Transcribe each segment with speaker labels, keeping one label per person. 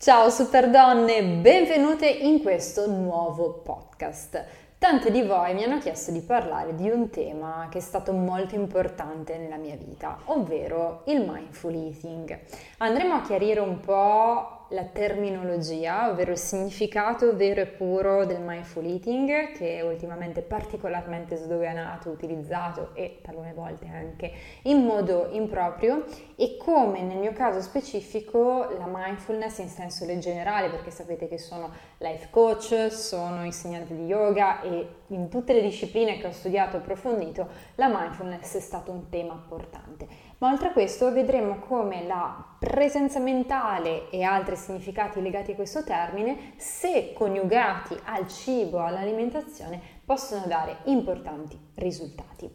Speaker 1: Ciao super donne, benvenute in questo nuovo podcast. Tante di voi mi hanno chiesto di parlare di un tema che è stato molto importante nella mia vita, ovvero il mindful eating. Andremo a chiarire un po' la terminologia, ovvero il significato vero e puro del mindful eating, che è ultimamente particolarmente sdoganato, utilizzato e talune volte anche in modo improprio, e come nel mio caso specifico la mindfulness in senso generale, perché sapete che sono life coach, sono insegnante di yoga e in tutte le discipline che ho studiato e approfondito la mindfulness è stato un tema importante. Ma oltre a questo vedremo come la presenza mentale e altri significati legati a questo termine, se coniugati al cibo, all'alimentazione, possono dare importanti risultati.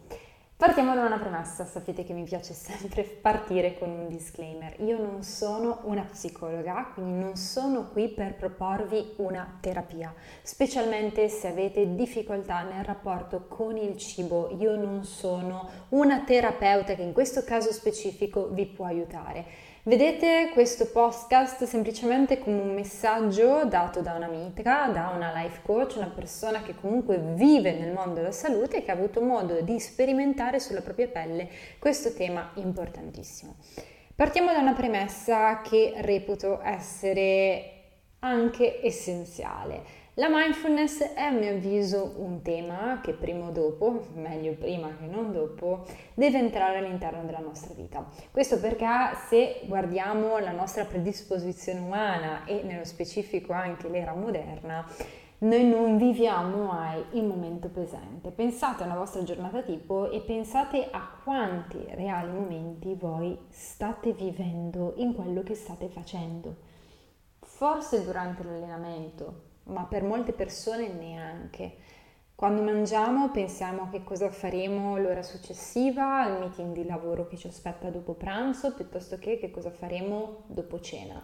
Speaker 1: Partiamo da una premessa, sapete che mi piace sempre partire con un disclaimer. Io non sono una psicologa, quindi non sono qui per proporvi una terapia, specialmente se avete difficoltà nel rapporto con il cibo. Io non sono una terapeuta che in questo caso specifico vi può aiutare Vedete questo podcast semplicemente come un messaggio dato da un'amica, da una life coach, una persona che comunque vive nel mondo della salute e che ha avuto modo di sperimentare sulla propria pelle questo tema importantissimo. Partiamo da una premessa che reputo essere anche essenziale. La mindfulness è a mio avviso un tema che prima o dopo, meglio prima che non dopo, deve entrare all'interno della nostra vita. Questo perché se guardiamo la nostra predisposizione umana e nello specifico anche l'era moderna, noi non viviamo mai il momento presente. Pensate alla vostra giornata tipo e pensate a quanti reali momenti voi state vivendo in quello che state facendo. Forse durante l'allenamento, ma per molte persone neanche. Quando mangiamo pensiamo a che cosa faremo l'ora successiva, al meeting di lavoro che ci aspetta dopo pranzo, piuttosto che che cosa faremo dopo cena.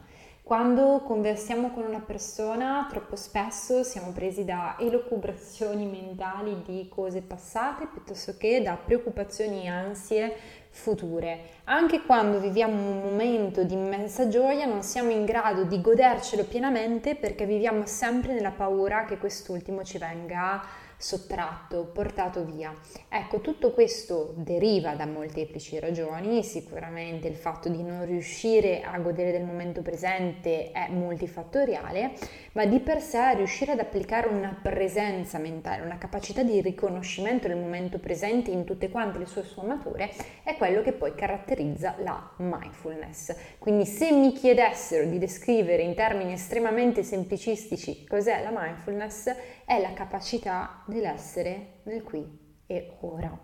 Speaker 1: Quando conversiamo con una persona, troppo spesso siamo presi da elucubrazioni mentali di cose passate piuttosto che da preoccupazioni e ansie future. Anche quando viviamo un momento di immensa gioia non siamo in grado di godercelo pienamente perché viviamo sempre nella paura che quest'ultimo ci venga sottratto, portato via. Ecco, tutto questo deriva da molteplici ragioni, sicuramente il fatto di non riuscire a godere del momento presente è multifattoriale, ma di per sé riuscire ad applicare una presenza mentale, una capacità di riconoscimento del momento presente in tutte quante le sue sfumature è quello che poi caratterizza la mindfulness. Quindi se mi chiedessero di descrivere in termini estremamente semplicistici cos'è la mindfulness, è la capacità dell'essere nel qui e ora.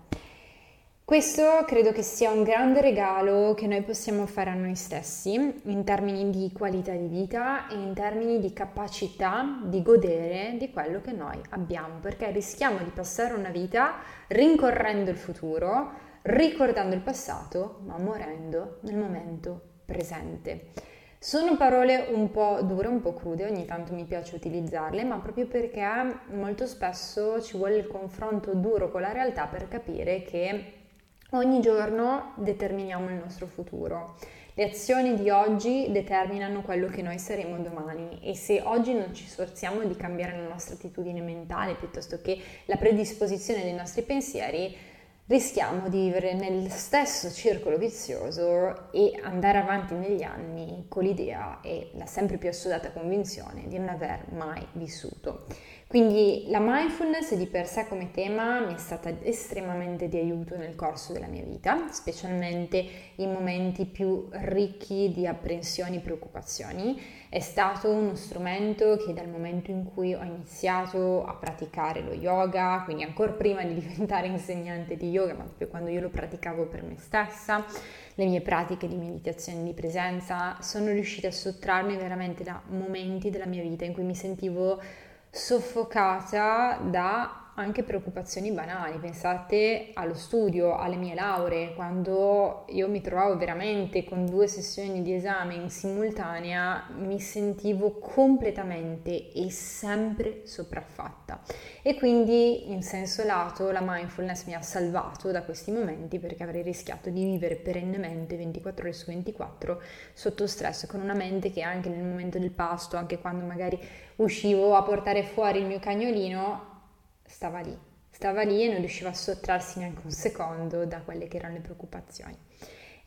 Speaker 1: Questo credo che sia un grande regalo che noi possiamo fare a noi stessi in termini di qualità di vita e in termini di capacità di godere di quello che noi abbiamo, perché rischiamo di passare una vita rincorrendo il futuro, ricordando il passato, ma morendo nel momento presente. Sono parole un po' dure, un po' crude, ogni tanto mi piace utilizzarle, ma proprio perché molto spesso ci vuole il confronto duro con la realtà per capire che ogni giorno determiniamo il nostro futuro. Le azioni di oggi determinano quello che noi saremo domani e se oggi non ci sforziamo di cambiare la nostra attitudine mentale piuttosto che la predisposizione dei nostri pensieri, rischiamo di vivere nel stesso circolo vizioso e andare avanti negli anni con l'idea e la sempre più assodata convinzione di non aver mai vissuto. Quindi la mindfulness di per sé come tema mi è stata estremamente di aiuto nel corso della mia vita, specialmente in momenti più ricchi di apprensioni e preoccupazioni. È stato uno strumento che dal momento in cui ho iniziato a praticare lo yoga, quindi ancora prima di diventare insegnante di yoga, ma proprio quando io lo praticavo per me stessa, le mie pratiche di meditazione di presenza, sono riuscita a sottrarmi veramente da momenti della mia vita in cui mi sentivo soffocata da anche preoccupazioni banali, pensate allo studio, alle mie lauree, quando io mi trovavo veramente con due sessioni di esame in simultanea, mi sentivo completamente e sempre sopraffatta. E quindi in senso lato la mindfulness mi ha salvato da questi momenti perché avrei rischiato di vivere perennemente 24 ore su 24 sotto stress, con una mente che anche nel momento del pasto, anche quando magari uscivo a portare fuori il mio cagnolino, stava lì, stava lì e non riusciva a sottrarsi neanche un secondo da quelle che erano le preoccupazioni.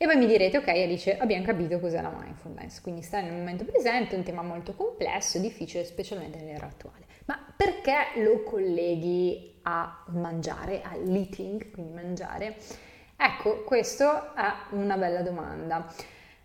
Speaker 1: E voi mi direte, ok Alice, abbiamo capito cos'è la mindfulness, quindi stai nel momento presente, è un tema molto complesso, difficile, specialmente nell'era attuale. Ma perché lo colleghi a mangiare, all'eating, quindi mangiare? Ecco, questa è una bella domanda.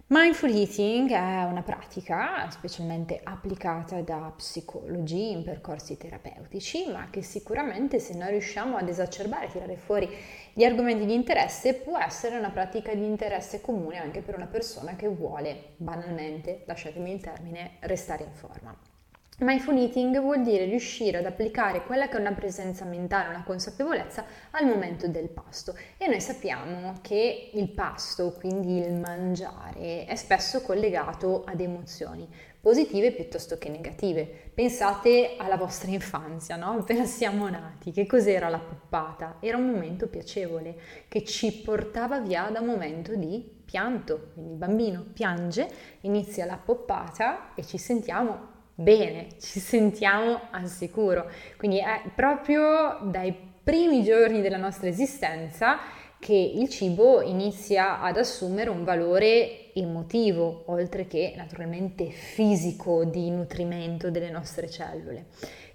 Speaker 1: Mindful eating è una pratica specialmente applicata da psicologi in percorsi terapeutici, ma che sicuramente se noi riusciamo ad esacerbare, tirare fuori gli argomenti di interesse, può essere una pratica di interesse comune anche per una persona che vuole banalmente, lasciatemi il termine, restare in forma. Mindful eating vuol dire riuscire ad applicare quella che è una presenza mentale, una consapevolezza al momento del pasto e noi sappiamo che il pasto, quindi il mangiare, è spesso collegato ad emozioni positive piuttosto che negative. Pensate alla vostra infanzia, no? Appena siamo nati, che cos'era la poppata? Era un momento piacevole che ci portava via da un momento di pianto, quindi il bambino piange, inizia la poppata e ci sentiamo bene, ci sentiamo al sicuro. Quindi è proprio dai primi giorni della nostra esistenza che il cibo inizia ad assumere un valore emotivo, oltre che naturalmente fisico di nutrimento delle nostre cellule.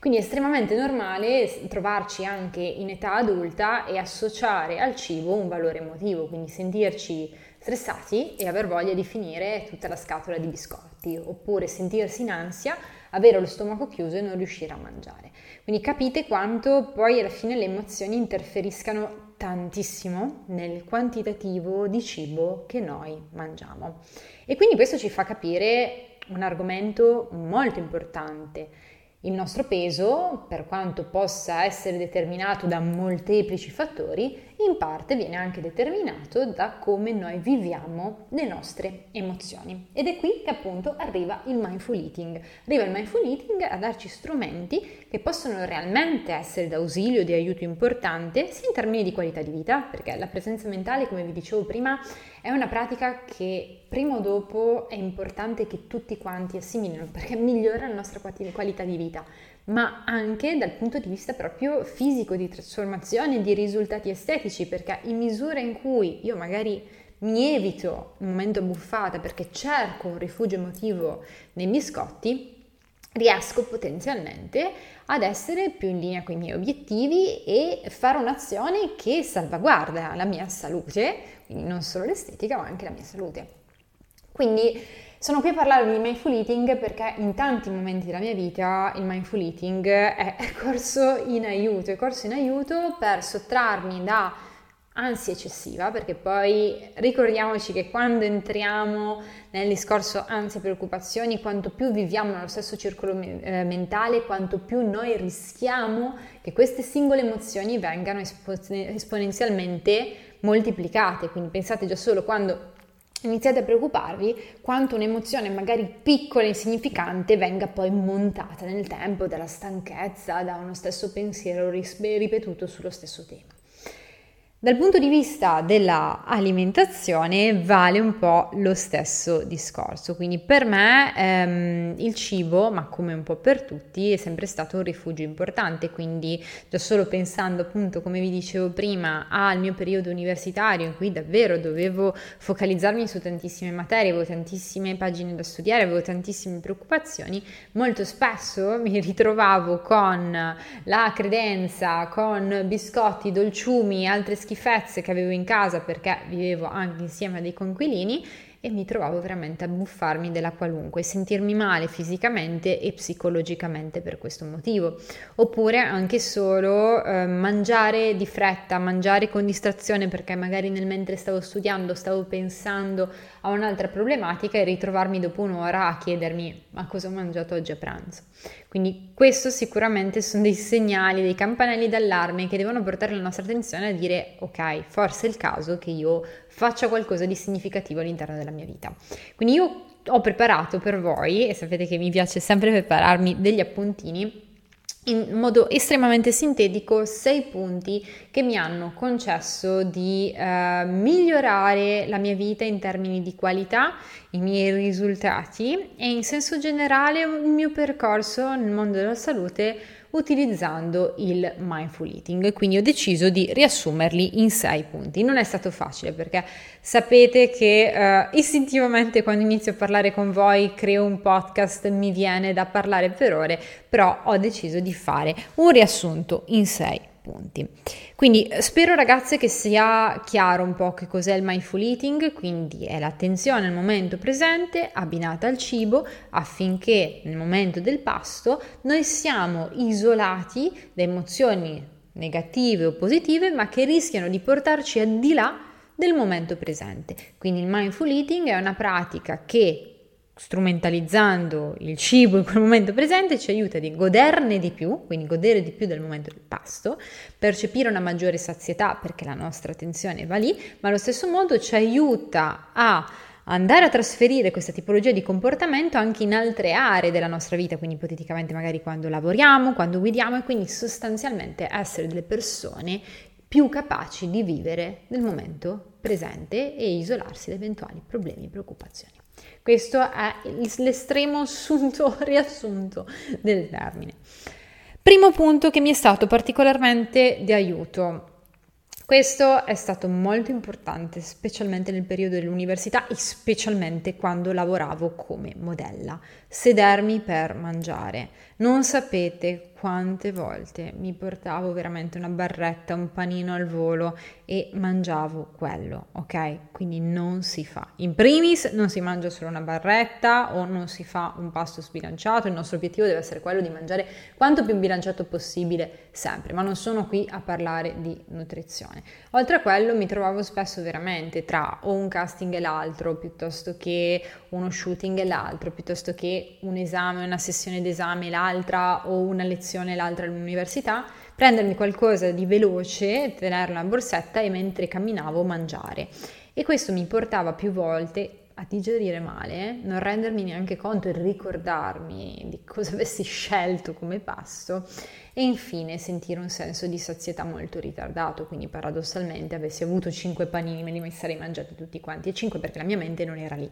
Speaker 1: Quindi è estremamente normale trovarci anche in età adulta e associare al cibo un valore emotivo, quindi sentirci stressati e aver voglia di finire tutta la scatola di biscotti, oppure sentirsi in ansia, avere lo stomaco chiuso e non riuscire a mangiare. Quindi capite quanto poi alla fine le emozioni interferiscano tantissimo nel quantitativo di cibo che noi mangiamo. E quindi questo ci fa capire un argomento molto importante il nostro peso, per quanto possa essere determinato da molteplici fattori, in parte viene anche determinato da come noi viviamo le nostre emozioni. Ed è qui che appunto arriva il mindful eating. Arriva il mindful eating a darci strumenti che possono realmente essere d'ausilio, di aiuto importante, sia in termini di qualità di vita, perché la presenza mentale, come vi dicevo prima, è una pratica che prima o dopo è importante che tutti quanti assimilino perché migliora la nostra qualità di vita, ma anche dal punto di vista proprio fisico, di trasformazione, di risultati estetici, perché in misura in cui io magari mi evito un momento buffata perché cerco un rifugio emotivo nei biscotti, riesco potenzialmente ad essere più in linea con i miei obiettivi e fare un'azione che salvaguarda la mia salute, quindi non solo l'estetica ma anche la mia salute. Quindi sono qui a parlare di mindful eating perché in tanti momenti della mia vita il mindful eating è corso in aiuto, è corso in aiuto per sottrarmi da ansia eccessiva, perché poi ricordiamoci che quando entriamo nel discorso ansia e preoccupazioni, quanto più viviamo nello stesso circolo eh, mentale, quanto più noi rischiamo che queste singole emozioni vengano esponenzialmente moltiplicate. Quindi pensate già solo quando iniziate a preoccuparvi quanto un'emozione magari piccola e insignificante venga poi montata nel tempo dalla stanchezza, da uno stesso pensiero ripetuto sullo stesso tema. Dal punto di vista dell'alimentazione vale un po' lo stesso discorso, quindi per me ehm, il cibo, ma come un po' per tutti, è sempre stato un rifugio importante, quindi già solo pensando appunto, come vi dicevo prima, al mio periodo universitario in cui davvero dovevo focalizzarmi su tantissime materie, avevo tantissime pagine da studiare, avevo tantissime preoccupazioni, molto spesso mi ritrovavo con la credenza, con biscotti, dolciumi, altre schifezze che avevo in casa perché vivevo anche insieme a dei conquilini e mi trovavo veramente a buffarmi della qualunque, sentirmi male fisicamente e psicologicamente per questo motivo. Oppure anche solo eh, mangiare di fretta, mangiare con distrazione perché magari nel mentre stavo studiando stavo pensando a un'altra problematica e ritrovarmi dopo un'ora a chiedermi ma cosa ho mangiato oggi a pranzo. Quindi questo sicuramente sono dei segnali, dei campanelli d'allarme che devono portare la nostra attenzione a dire ok, forse è il caso che io faccia qualcosa di significativo all'interno della mia vita. Quindi io ho preparato per voi, e sapete che mi piace sempre prepararmi degli appuntini, in modo estremamente sintetico sei punti che mi hanno concesso di eh, migliorare la mia vita in termini di qualità, i miei risultati e in senso generale il mio percorso nel mondo della salute utilizzando il mindful eating. Quindi ho deciso di riassumerli in sei punti. Non è stato facile perché sapete che uh, istintivamente quando inizio a parlare con voi, creo un podcast, mi viene da parlare per ore, però ho deciso di fare un riassunto in sei punti. Quindi eh, spero ragazze che sia chiaro un po' che cos'è il mindful eating, quindi è l'attenzione al momento presente abbinata al cibo affinché nel momento del pasto noi siamo isolati da emozioni negative o positive ma che rischiano di portarci al di là del momento presente. Quindi il mindful eating è una pratica che strumentalizzando il cibo in quel momento presente ci aiuta di goderne di più, quindi godere di più del momento del pasto, percepire una maggiore sazietà perché la nostra attenzione va lì, ma allo stesso modo ci aiuta a andare a trasferire questa tipologia di comportamento anche in altre aree della nostra vita, quindi ipoteticamente magari quando lavoriamo, quando guidiamo e quindi sostanzialmente essere delle persone più capaci di vivere nel momento presente e isolarsi da eventuali problemi e preoccupazioni. Questo è l'estremo assunto, riassunto del termine. Primo punto che mi è stato particolarmente di aiuto. Questo è stato molto importante, specialmente nel periodo dell'università e specialmente quando lavoravo come modella. Sedermi per mangiare. Non sapete quante volte mi portavo veramente una barretta, un panino al volo e mangiavo quello, ok? Quindi non si fa. In primis non si mangia solo una barretta o non si fa un pasto sbilanciato, il nostro obiettivo deve essere quello di mangiare quanto più bilanciato possibile sempre, ma non sono qui a parlare di nutrizione. Oltre a quello mi trovavo spesso veramente tra o un casting e l'altro, piuttosto che uno shooting e l'altro, piuttosto che un esame, una sessione d'esame e l'altra o una lezione lezione l'altra all'università, prendermi qualcosa di veloce, tenerla in borsetta e mentre camminavo mangiare. E questo mi portava più volte a digerire male, non rendermi neanche conto e ricordarmi di cosa avessi scelto come pasto e infine sentire un senso di sazietà molto ritardato, quindi paradossalmente avessi avuto 5 panini me li sarei mangiati tutti quanti e 5 perché la mia mente non era lì.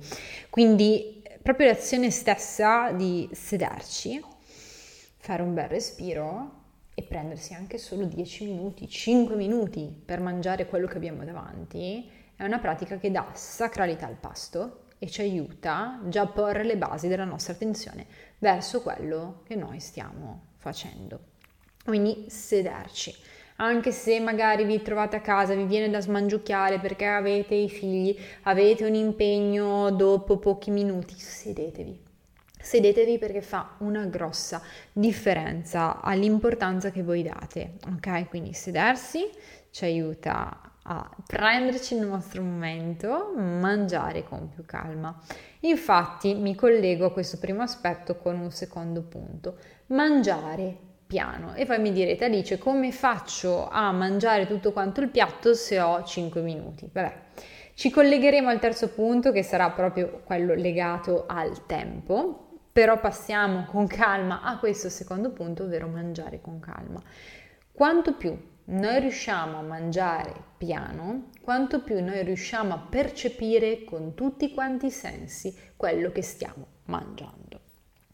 Speaker 1: Quindi proprio l'azione stessa di sederci fare un bel respiro e prendersi anche solo 10 minuti, 5 minuti per mangiare quello che abbiamo davanti, è una pratica che dà sacralità al pasto e ci aiuta già a porre le basi della nostra attenzione verso quello che noi stiamo facendo. Quindi sederci. Anche se magari vi trovate a casa, vi viene da smangiucchiare perché avete i figli, avete un impegno dopo pochi minuti, sedetevi sedetevi perché fa una grossa differenza all'importanza che voi date, ok? Quindi sedersi ci aiuta a prenderci il nostro momento, mangiare con più calma. Infatti mi collego a questo primo aspetto con un secondo punto, mangiare piano. E poi mi direte Alice come faccio a mangiare tutto quanto il piatto se ho 5 minuti? Vabbè. Ci collegheremo al terzo punto che sarà proprio quello legato al tempo, però passiamo con calma a questo secondo punto, ovvero mangiare con calma. Quanto più noi riusciamo a mangiare piano, quanto più noi riusciamo a percepire con tutti quanti i sensi quello che stiamo mangiando.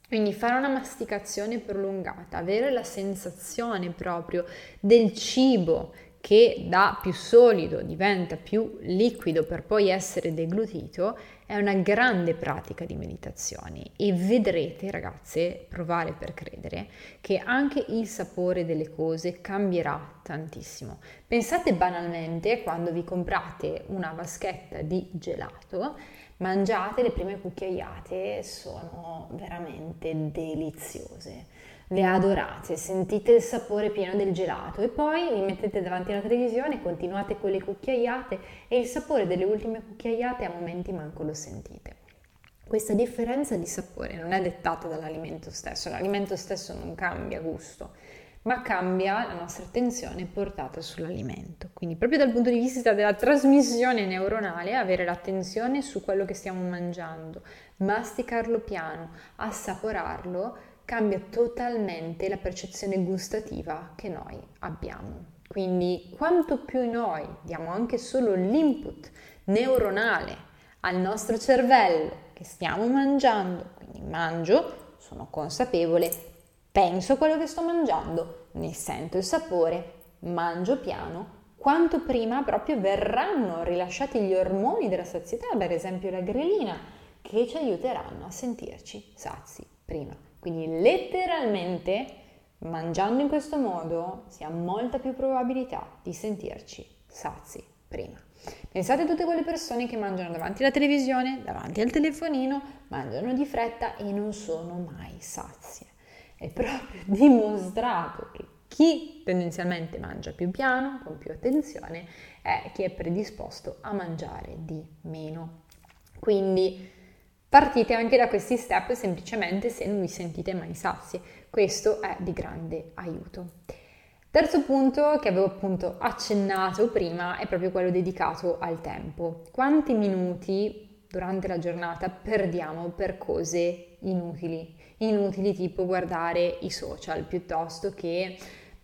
Speaker 1: Quindi fare una masticazione prolungata, avere la sensazione proprio del cibo che da più solido diventa più liquido per poi essere deglutito, è una grande pratica di meditazione e vedrete ragazze, provare per credere, che anche il sapore delle cose cambierà tantissimo. Pensate banalmente quando vi comprate una vaschetta di gelato, mangiate le prime cucchiaiate, sono veramente deliziose. Le adorate, sentite il sapore pieno del gelato e poi vi mettete davanti alla televisione, continuate con le cucchiaiate e il sapore delle ultime cucchiaiate a momenti manco lo sentite. Questa differenza di sapore non è dettata dall'alimento stesso, l'alimento stesso non cambia gusto, ma cambia la nostra attenzione portata sull'alimento. Quindi proprio dal punto di vista della trasmissione neuronale, avere l'attenzione su quello che stiamo mangiando, masticarlo piano, assaporarlo, cambia totalmente la percezione gustativa che noi abbiamo. Quindi quanto più noi diamo anche solo l'input neuronale al nostro cervello che stiamo mangiando, quindi mangio, sono consapevole, penso quello che sto mangiando, ne sento il sapore, mangio piano, quanto prima proprio verranno rilasciati gli ormoni della sazietà, per esempio la grelina, che ci aiuteranno a sentirci sazi prima. Quindi letteralmente mangiando in questo modo si ha molta più probabilità di sentirci sazi prima. Pensate a tutte quelle persone che mangiano davanti alla televisione, davanti al telefonino, mangiano di fretta e non sono mai sazie. È proprio dimostrato che chi tendenzialmente mangia più piano, con più attenzione, è chi è predisposto a mangiare di meno. Quindi partite anche da questi step semplicemente se non vi sentite mai sazi. Questo è di grande aiuto. Terzo punto che avevo appunto accennato prima è proprio quello dedicato al tempo. Quanti minuti durante la giornata perdiamo per cose inutili? Inutili tipo guardare i social piuttosto che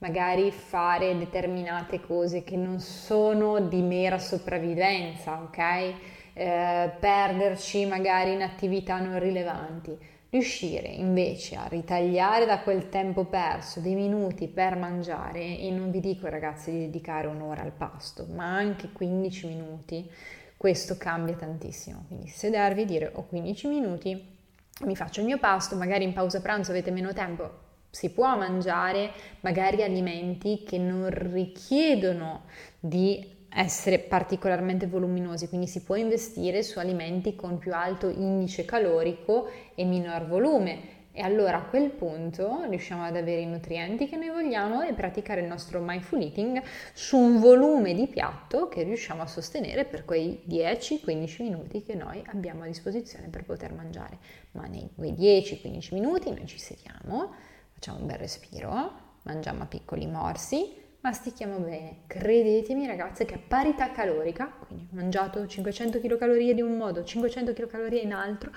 Speaker 1: magari fare determinate cose che non sono di mera sopravvivenza, ok? Eh, perderci magari in attività non rilevanti riuscire invece a ritagliare da quel tempo perso dei minuti per mangiare, e non vi dico ragazzi di dedicare un'ora al pasto, ma anche 15 minuti, questo cambia tantissimo. Quindi sedervi e dire ho 15 minuti, mi faccio il mio pasto, magari in pausa pranzo avete meno tempo, si può mangiare magari alimenti che non richiedono di essere particolarmente voluminosi, quindi si può investire su alimenti con più alto indice calorico e minor volume e allora a quel punto riusciamo ad avere i nutrienti che noi vogliamo e praticare il nostro mindful eating su un volume di piatto che riusciamo a sostenere per quei 10-15 minuti che noi abbiamo a disposizione per poter mangiare. Ma nei quei 10-15 minuti noi ci sediamo, facciamo un bel respiro, mangiamo a piccoli morsi, mastichiamo bene. Credetemi ragazze che a parità calorica, quindi mangiato 500 kcal di un modo, 500 kcal in altro,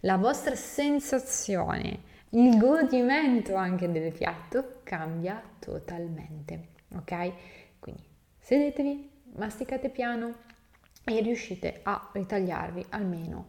Speaker 1: la vostra sensazione, il godimento anche del piatto cambia totalmente, ok? Quindi sedetevi, masticate piano e riuscite a ritagliarvi almeno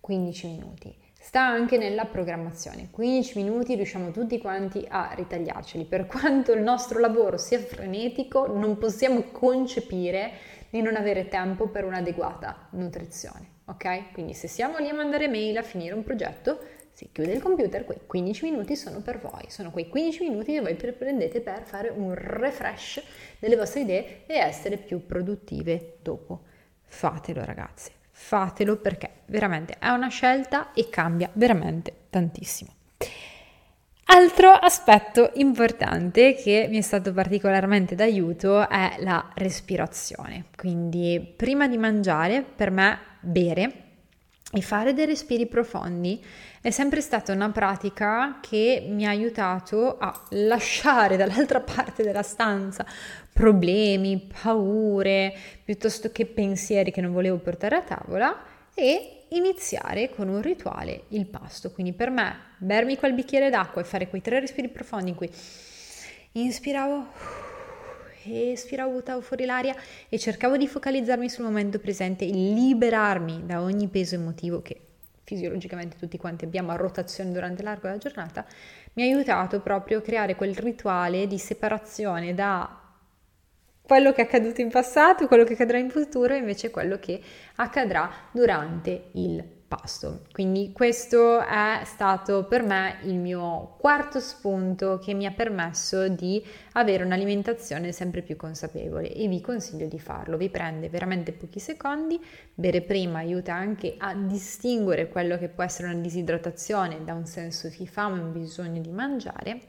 Speaker 1: 15 minuti sta anche nella programmazione. 15 minuti riusciamo tutti quanti a ritagliarceli. Per quanto il nostro lavoro sia frenetico, non possiamo concepire di non avere tempo per un'adeguata nutrizione. Ok? Quindi se siamo lì a mandare mail, a finire un progetto, si chiude il computer, quei 15 minuti sono per voi, sono quei 15 minuti che voi prendete per fare un refresh delle vostre idee e essere più produttive dopo. Fatelo ragazzi fatelo perché veramente è una scelta e cambia veramente tantissimo. Altro aspetto importante che mi è stato particolarmente d'aiuto è la respirazione. Quindi prima di mangiare, per me bere e fare dei respiri profondi è sempre stata una pratica che mi ha aiutato a lasciare dall'altra parte della stanza problemi, paure, piuttosto che pensieri che non volevo portare a tavola e iniziare con un rituale il pasto. Quindi per me bermi quel bicchiere d'acqua e fare quei tre respiri profondi in cui inspiravo espiravo, buttavo fuori l'aria e cercavo di focalizzarmi sul momento presente e liberarmi da ogni peso emotivo che fisiologicamente tutti quanti abbiamo a rotazione durante l'arco della giornata, mi ha aiutato proprio a creare quel rituale di separazione da quello che è accaduto in passato, quello che accadrà in futuro e invece quello che accadrà durante il pasto. Quindi questo è stato per me il mio quarto spunto che mi ha permesso di avere un'alimentazione sempre più consapevole e vi consiglio di farlo. Vi prende veramente pochi secondi, bere prima aiuta anche a distinguere quello che può essere una disidratazione da un senso di fame, un bisogno di mangiare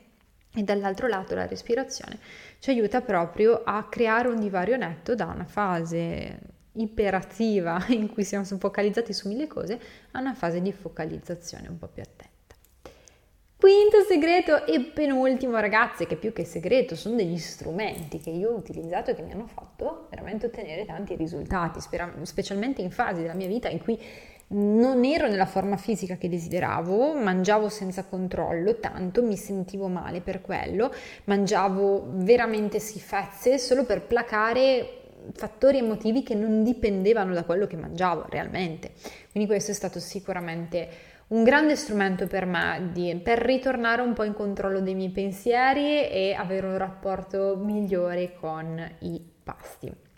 Speaker 1: e dall'altro lato la respirazione ci aiuta proprio a creare un divario netto da una fase iperattiva in cui siamo focalizzati su mille cose a una fase di focalizzazione un po' più attenta. Quinto segreto e penultimo, ragazze, che più che segreto sono degli strumenti che io ho utilizzato e che mi hanno fatto veramente ottenere tanti risultati, specialmente in fasi della mia vita in cui non ero nella forma fisica che desideravo, mangiavo senza controllo, tanto mi sentivo male per quello, mangiavo veramente schifezze solo per placare fattori emotivi che non dipendevano da quello che mangiavo realmente. Quindi questo è stato sicuramente un grande strumento per me di, per ritornare un po' in controllo dei miei pensieri e avere un rapporto migliore con i pasti.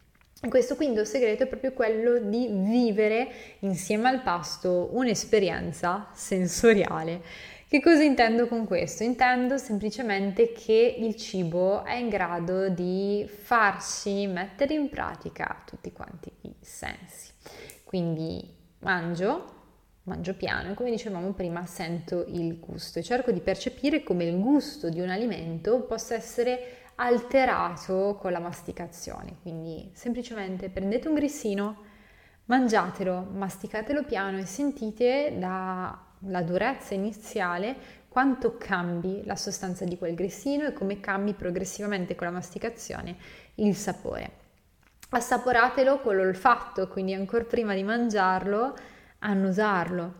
Speaker 1: Questo quindi il segreto è proprio quello di vivere insieme al pasto un'esperienza sensoriale che cosa intendo con questo? Intendo semplicemente che il cibo è in grado di farci mettere in pratica tutti quanti i sensi. Quindi mangio, mangio piano e come dicevamo prima sento il gusto e cerco di percepire come il gusto di un alimento possa essere alterato con la masticazione. Quindi semplicemente prendete un grissino, mangiatelo, masticatelo piano e sentite da la durezza iniziale, quanto cambi la sostanza di quel grissino e come cambi progressivamente con la masticazione il sapore. Assaporatelo con l'olfatto, quindi ancora prima di mangiarlo, annusarlo,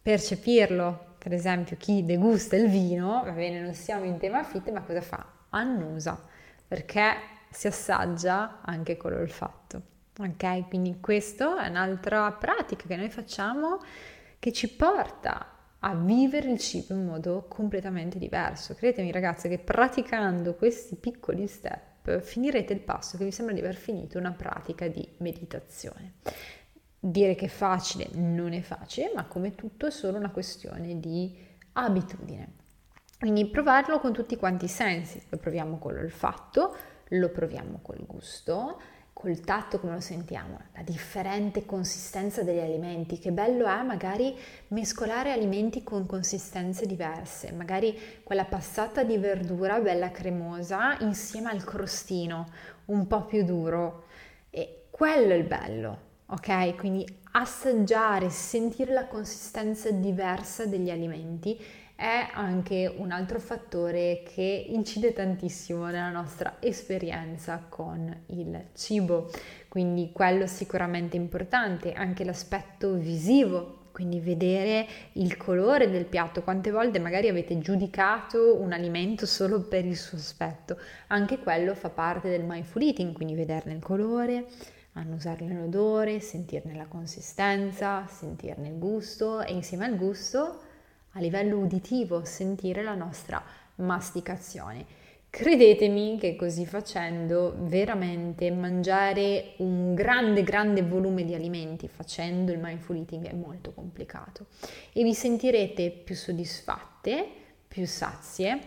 Speaker 1: percepirlo. Per esempio, chi degusta il vino, va bene, non siamo in tema fit, ma cosa fa? Annusa, perché si assaggia anche con l'olfatto. Ok, quindi questa è un'altra pratica che noi facciamo che ci porta a vivere il cibo in modo completamente diverso. Credetemi ragazze che praticando questi piccoli step finirete il passo che vi sembra di aver finito una pratica di meditazione. Dire che è facile non è facile, ma come tutto è solo una questione di abitudine. Quindi provarlo con tutti quanti i sensi, lo proviamo con l'olfatto, lo proviamo col gusto, col tatto come lo sentiamo, la differente consistenza degli alimenti, che bello è magari mescolare alimenti con consistenze diverse, magari quella passata di verdura bella cremosa insieme al crostino un po' più duro. E quello è il bello, ok? Quindi assaggiare, sentire la consistenza diversa degli alimenti è anche un altro fattore che incide tantissimo nella nostra esperienza con il cibo. Quindi quello sicuramente importante, anche l'aspetto visivo, quindi vedere il colore del piatto, quante volte magari avete giudicato un alimento solo per il suo aspetto, anche quello fa parte del mindful eating, quindi vederne il colore, annusarne l'odore, sentirne la consistenza, sentirne il gusto e insieme al gusto a livello uditivo sentire la nostra masticazione. Credetemi che così facendo veramente mangiare un grande grande volume di alimenti facendo il mindful eating è molto complicato e vi sentirete più soddisfatte, più sazie,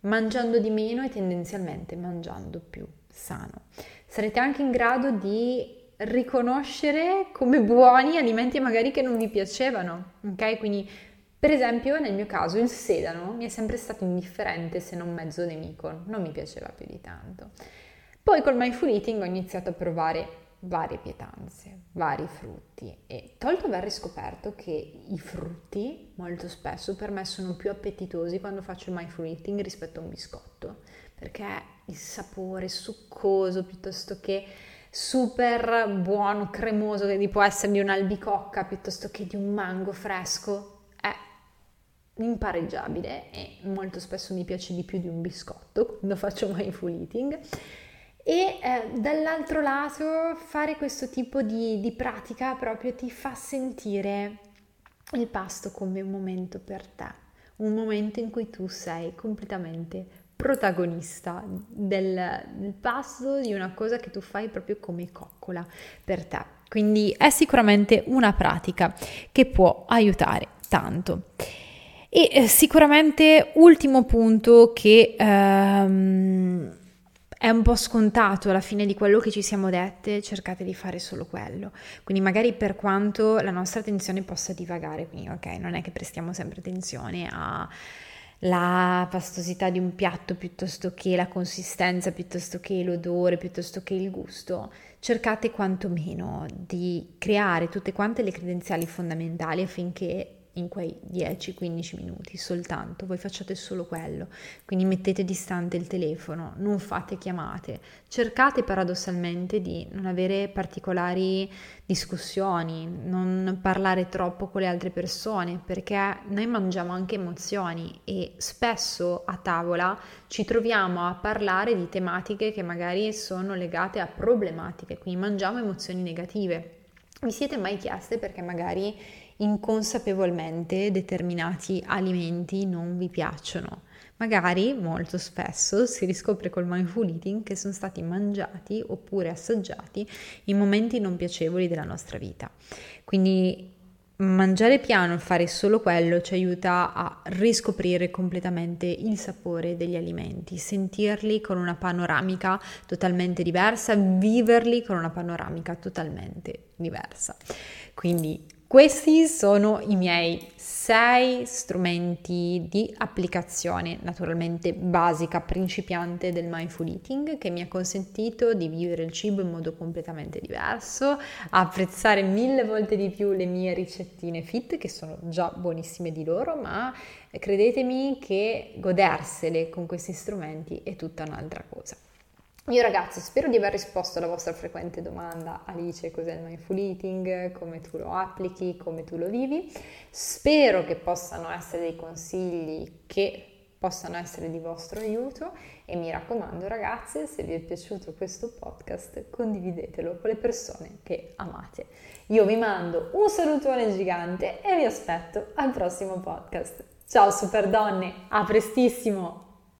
Speaker 1: mangiando di meno e tendenzialmente mangiando più sano. Sarete anche in grado di riconoscere come buoni alimenti magari che non vi piacevano, ok? Quindi per esempio, nel mio caso, il sedano mi è sempre stato indifferente se non mezzo nemico, non mi piaceva più di tanto. Poi col mindful eating ho iniziato a provare varie pietanze, vari frutti e tolto aver riscoperto che i frutti molto spesso per me sono più appetitosi quando faccio il mindful eating rispetto a un biscotto, perché il sapore succoso piuttosto che super buono, cremoso che può essere di un'albicocca piuttosto che di un mango fresco impareggiabile e molto spesso mi piace di più di un biscotto quando faccio mindful eating e eh, dall'altro lato fare questo tipo di, di pratica proprio ti fa sentire il pasto come un momento per te, un momento in cui tu sei completamente protagonista del, del pasto, di una cosa che tu fai proprio come coccola per te.
Speaker 2: Quindi è sicuramente una pratica che può aiutare tanto. E eh, sicuramente ultimo punto che ehm, è un po' scontato alla fine di quello che ci siamo dette, cercate di fare solo quello. Quindi magari per quanto la nostra attenzione possa divagare, quindi ok, non è che prestiamo sempre attenzione alla pastosità di un piatto piuttosto che la consistenza, piuttosto che l'odore, piuttosto che il gusto, cercate quantomeno di creare tutte quante le credenziali fondamentali affinché in quei 10-15 minuti soltanto, voi facciate solo quello, quindi mettete distante il telefono, non fate chiamate, cercate paradossalmente di non avere particolari discussioni, non parlare troppo con le altre persone, perché noi mangiamo anche emozioni e spesso a tavola ci troviamo a parlare di tematiche che magari sono legate a problematiche, quindi mangiamo emozioni negative. Vi siete mai chieste perché magari inconsapevolmente determinati alimenti non vi piacciono. Magari molto spesso si riscopre col mindful eating che sono stati mangiati oppure assaggiati in momenti non piacevoli della nostra vita. Quindi mangiare piano, fare solo quello ci aiuta a riscoprire completamente il sapore degli alimenti, sentirli con una panoramica totalmente diversa, viverli con una panoramica totalmente diversa. Quindi questi sono i miei sei strumenti di applicazione, naturalmente basica, principiante del mindful eating, che mi ha consentito di vivere il cibo in modo completamente diverso, apprezzare mille volte di più le mie ricettine fit, che sono già buonissime di loro, ma credetemi che godersele con questi strumenti è tutta un'altra cosa. Io ragazzi spero di aver risposto alla vostra frequente domanda Alice cos'è il mindful eating, come tu lo applichi, come tu lo vivi. Spero che possano essere dei consigli che possano essere di vostro aiuto e mi raccomando ragazze se vi è piaciuto questo podcast condividetelo con le persone che amate. Io vi mando un salutone gigante e vi aspetto al prossimo podcast. Ciao super donne, a prestissimo!